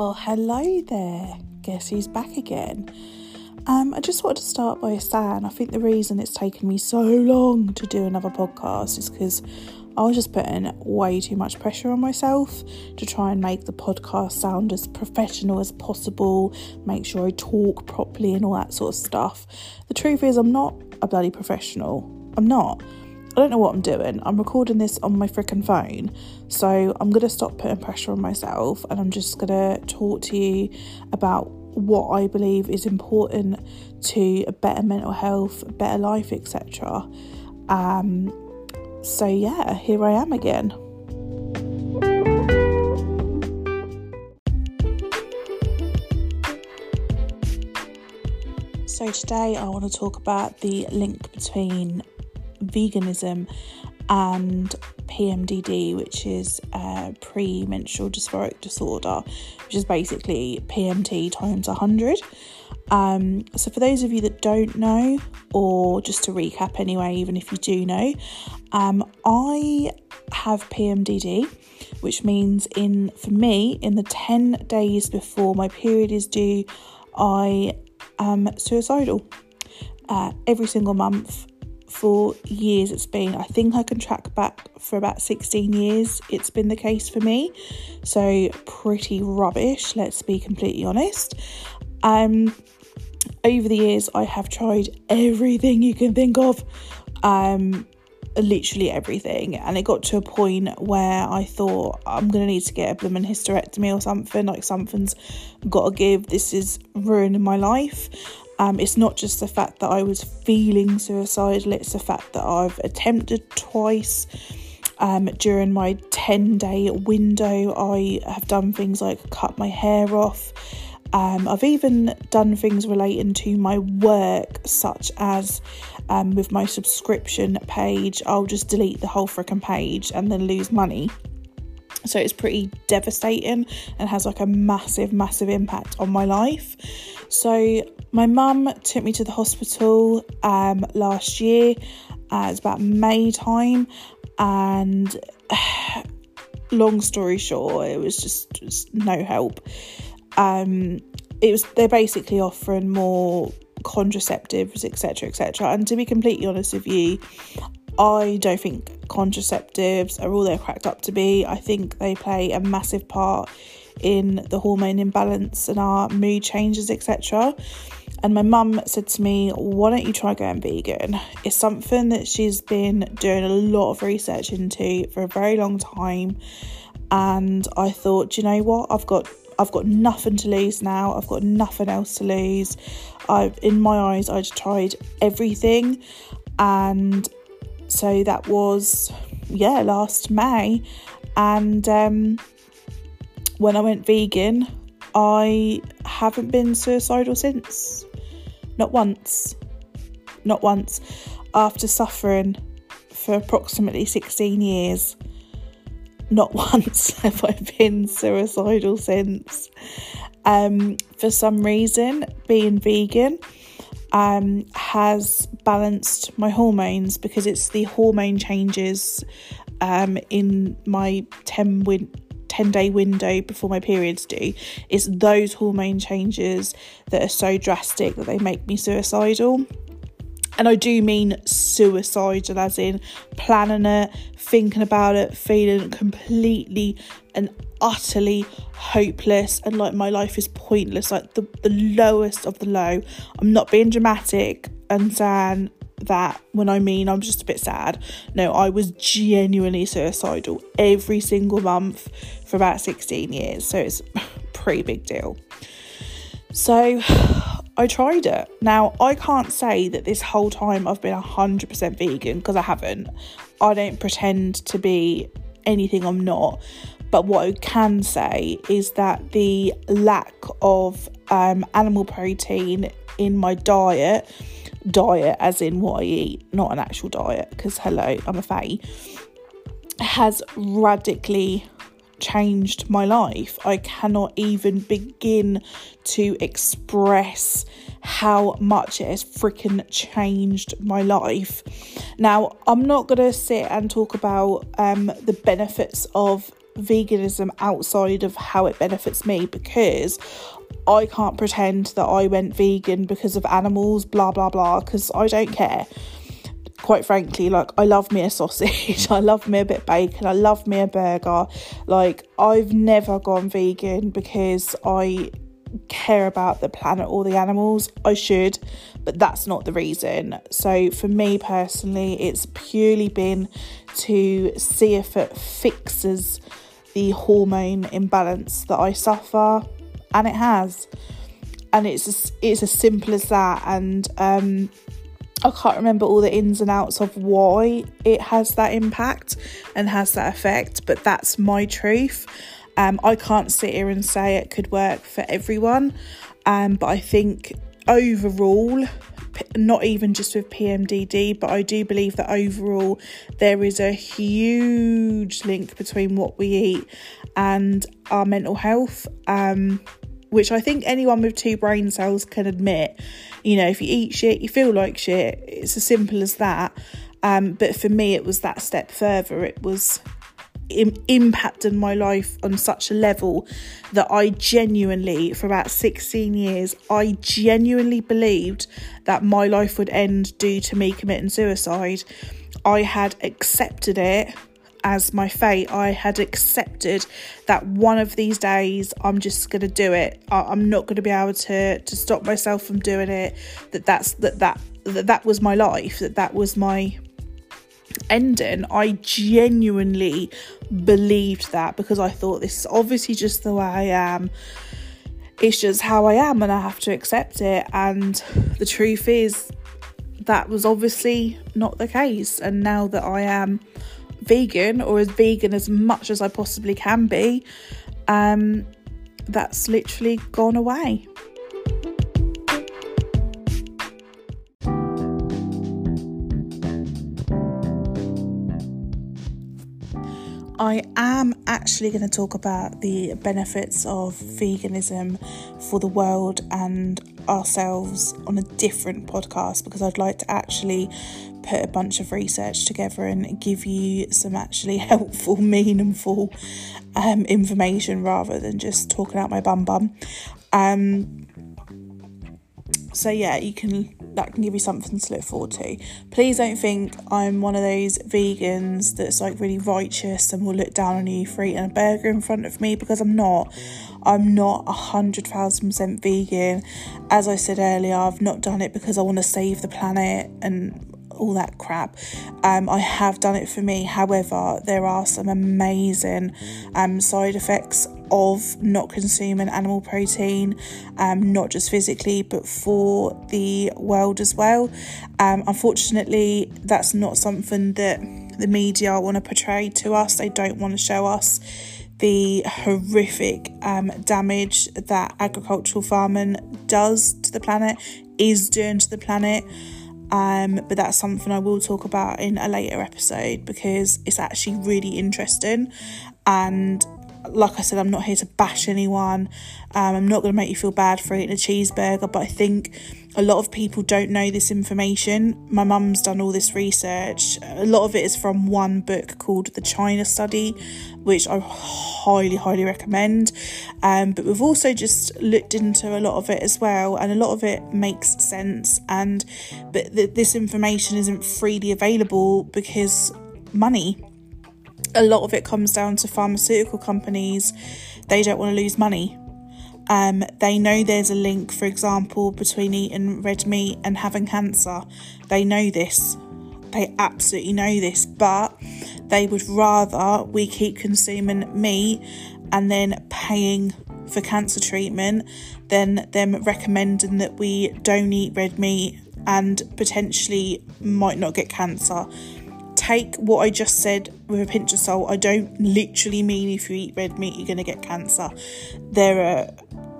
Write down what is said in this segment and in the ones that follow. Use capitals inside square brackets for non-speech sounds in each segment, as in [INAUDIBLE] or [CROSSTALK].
Well, hello there. Guess who's back again? Um, I just wanted to start by saying I think the reason it's taken me so long to do another podcast is because I was just putting way too much pressure on myself to try and make the podcast sound as professional as possible, make sure I talk properly and all that sort of stuff. The truth is, I'm not a bloody professional. I'm not. I don't know what I'm doing. I'm recording this on my freaking phone. So I'm going to stop putting pressure on myself and I'm just going to talk to you about what I believe is important to a better mental health, better life, etc. Um, so, yeah, here I am again. So, today I want to talk about the link between veganism and PMDD, which is a premenstrual dysphoric disorder, which is basically PMT times 100. Um, so, for those of you that don't know, or just to recap anyway, even if you do know, um, I have PMDD, which means in for me, in the 10 days before my period is due, I am suicidal. Uh, every single month for years it's been. I think i can track back for about 16 years it's been the case for me. So pretty rubbish let's be completely honest. Um over the years i have tried everything you can think of. Um literally everything. And it got to a point where i thought i'm gonna need to get a blooming hysterectomy or something like something's gotta give. This is ruining my life um, it's not just the fact that I was feeling suicidal, it's the fact that I've attempted twice. Um, during my 10 day window, I have done things like cut my hair off. Um, I've even done things relating to my work, such as um, with my subscription page, I'll just delete the whole freaking page and then lose money. So it's pretty devastating and has like a massive, massive impact on my life. So my mum took me to the hospital um, last year. Uh, it's about May time, and [SIGHS] long story short, it was just, just no help. Um, it was they're basically offering more contraceptives, etc., etc. And to be completely honest with you, I don't think contraceptives are all they're cracked up to be. I think they play a massive part in the hormone imbalance and our mood changes, etc. And my mum said to me, Why don't you try going vegan? It's something that she's been doing a lot of research into for a very long time. And I thought, you know what? I've got I've got nothing to lose now. I've got nothing else to lose. I in my eyes I'd tried everything and so that was yeah, last May. And um when I went vegan, I haven't been suicidal since. Not once. Not once. After suffering for approximately 16 years, not [LAUGHS] once have I been suicidal since. Um, for some reason, being vegan um, has balanced my hormones because it's the hormone changes um, in my 10 win- 10 day window before my periods do, it's those hormone changes that are so drastic that they make me suicidal. And I do mean suicidal, as in planning it, thinking about it, feeling completely and utterly hopeless and like my life is pointless, like the, the lowest of the low. I'm not being dramatic and saying that when I mean I'm just a bit sad. No, I was genuinely suicidal every single month for about 16 years. So it's [LAUGHS] pretty big deal. So [SIGHS] I tried it. Now, I can't say that this whole time I've been 100% vegan because I haven't. I don't pretend to be anything I'm not. But what I can say is that the lack of um, animal protein in my diet diet, as in what I eat, not an actual diet, because hello, I'm a fatty, has radically changed my life. I cannot even begin to express how much it has freaking changed my life. Now, I'm not going to sit and talk about um, the benefits of veganism outside of how it benefits me because I can't pretend that I went vegan because of animals, blah blah blah, because I don't care. Quite frankly, like I love me a sausage, [LAUGHS] I love me a bit bacon, I love me a burger. Like I've never gone vegan because I care about the planet or the animals. I should, but that's not the reason. So, for me personally, it's purely been to see if it fixes the hormone imbalance that I suffer, and it has. And it's as, it's as simple as that. And um, I can't remember all the ins and outs of why it has that impact and has that effect, but that's my truth. Um, I can't sit here and say it could work for everyone, um, but I think overall, not even just with PMDD, but I do believe that overall there is a huge link between what we eat and our mental health. Um, which I think anyone with two brain cells can admit. You know, if you eat shit, you feel like shit. It's as simple as that. Um, but for me, it was that step further. It was Im- my life on such a level that I genuinely, for about 16 years, I genuinely believed that my life would end due to me committing suicide. I had accepted it as my fate. I had accepted that one of these days I'm just going to do it. I- am not going to be able to to stop myself from doing it. That that's that that that, that was my life. That that was my ending, I genuinely believed that because I thought this is obviously just the way I am. It's just how I am, and I have to accept it. And the truth is, that was obviously not the case. And now that I am vegan, or as vegan as much as I possibly can be, um, that's literally gone away. I am actually going to talk about the benefits of veganism for the world and ourselves on a different podcast because I'd like to actually put a bunch of research together and give you some actually [LAUGHS] helpful, meaningful um, information rather than just talking out my bum bum. Um, so yeah, you can that can give you something to look forward to. Please don't think I'm one of those vegans that's like really righteous and will look down on you for eating a burger in front of me because I'm not. I'm not a hundred thousand percent vegan. As I said earlier, I've not done it because I want to save the planet and all that crap. Um, I have done it for me. However, there are some amazing um, side effects of not consuming animal protein, um, not just physically, but for the world as well. Um, unfortunately, that's not something that the media want to portray to us. They don't want to show us the horrific um, damage that agricultural farming does to the planet, is doing to the planet. Um, but that's something I will talk about in a later episode because it's actually really interesting. And like I said, I'm not here to bash anyone. Um, I'm not going to make you feel bad for eating a cheeseburger, but I think a lot of people don't know this information. My mum's done all this research. A lot of it is from one book called The China Study, which I highly, highly recommend. Um, but we've also just looked into a lot of it as well, and a lot of it makes sense. And but th- this information isn't freely available because money a lot of it comes down to pharmaceutical companies. They don't want to lose money. Um, they know there's a link, for example, between eating red meat and having cancer. They know this. They absolutely know this, but they would rather we keep consuming meat and then paying for cancer treatment than them recommending that we don't eat red meat and potentially might not get cancer take what I just said with a pinch of salt. I don't literally mean if you eat red meat, you're going to get cancer. There are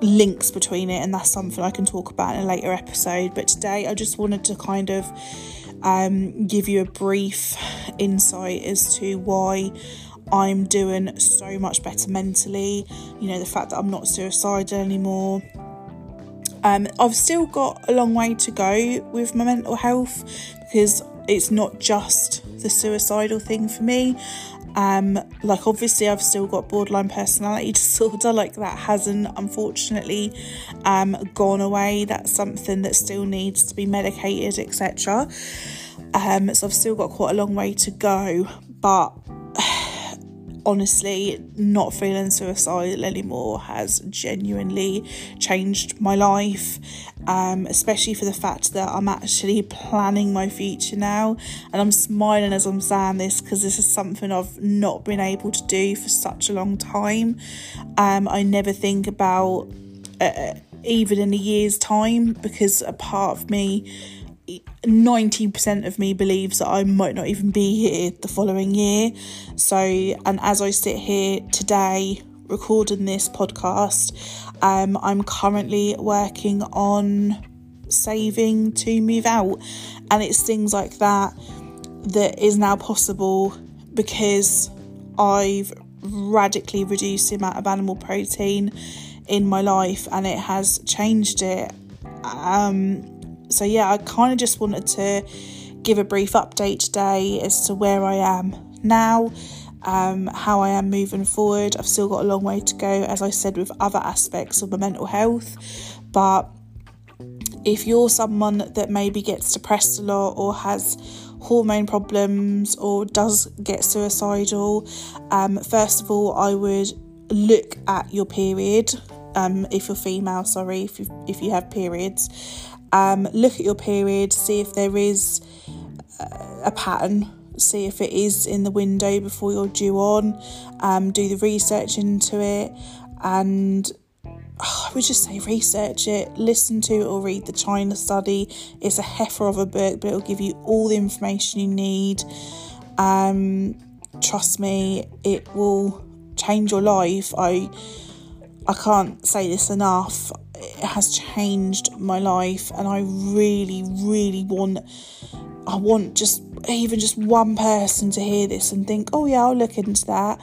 links between it, and that's something I can talk about in a later episode. But today, I just wanted to kind of um, give you a brief insight as to why I'm doing so much better mentally. You know, the fact that I'm not suicidal anymore. Um, I've still got a long way to go with my mental health because it's not just the suicidal thing for me. Um, like obviously I've still got borderline personality [LAUGHS] disorder, like that hasn't unfortunately um, gone away. That's something that still needs to be medicated, etc. Um, so I've still got quite a long way to go, but honestly, not feeling suicidal anymore has genuinely changed my life, um, especially for the fact that I'm actually planning my future now. And I'm smiling as I'm saying this because this is something I've not been able to do for such a long time. Um, I never think about. Uh, even in a year's time, because a part of me 90% of me believes that I might not even be here the following year. So, and as I sit here today recording this podcast, um, I'm currently working on saving to move out, and it's things like that that is now possible because I've radically reduced the amount of animal protein in my life and it has changed it. Um, so, yeah, I kind of just wanted to give a brief update today as to where I am now, um, how I am moving forward. I've still got a long way to go, as I said, with other aspects of my mental health, but if you're someone that maybe gets depressed a lot or has hormone problems or does get suicidal, um, first of all, I would look at your period. Um, if you're female, sorry, if if you have periods, um, look at your period, see if there is uh, a pattern, see if it is in the window before you're due on, um, do the research into it, and oh, I would just say research it, listen to or read the China study. It's a heifer of a book, but it'll give you all the information you need. Um, trust me, it will change your life. I I can't say this enough has changed my life and I really really want I want just even just one person to hear this and think oh yeah I'll look into that.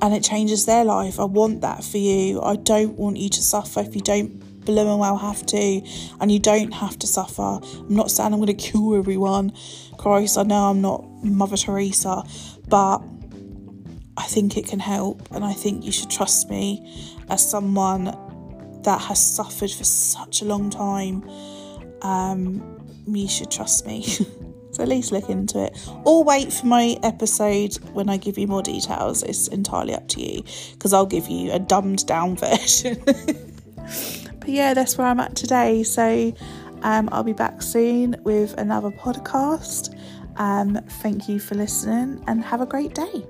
And it changes their life. I want that for you. I don't want you to suffer if you don't blooming well have to and you don't have to suffer. I'm not saying I'm going [LAUGHS] to cure everyone Christ. I know I'm not Mother Teresa but I think it can help and I think you should trust me as someone that has suffered for such a long time, um, you should trust me. [LAUGHS] so at least look into it. Or wait for my episode when I give you more details. It's entirely up to you because I'll give you a dumbed down [LAUGHS] version. but yeah, that's where I'm at today. So um, I'll be back soon with another podcast. Um, thank you for listening and have a great day.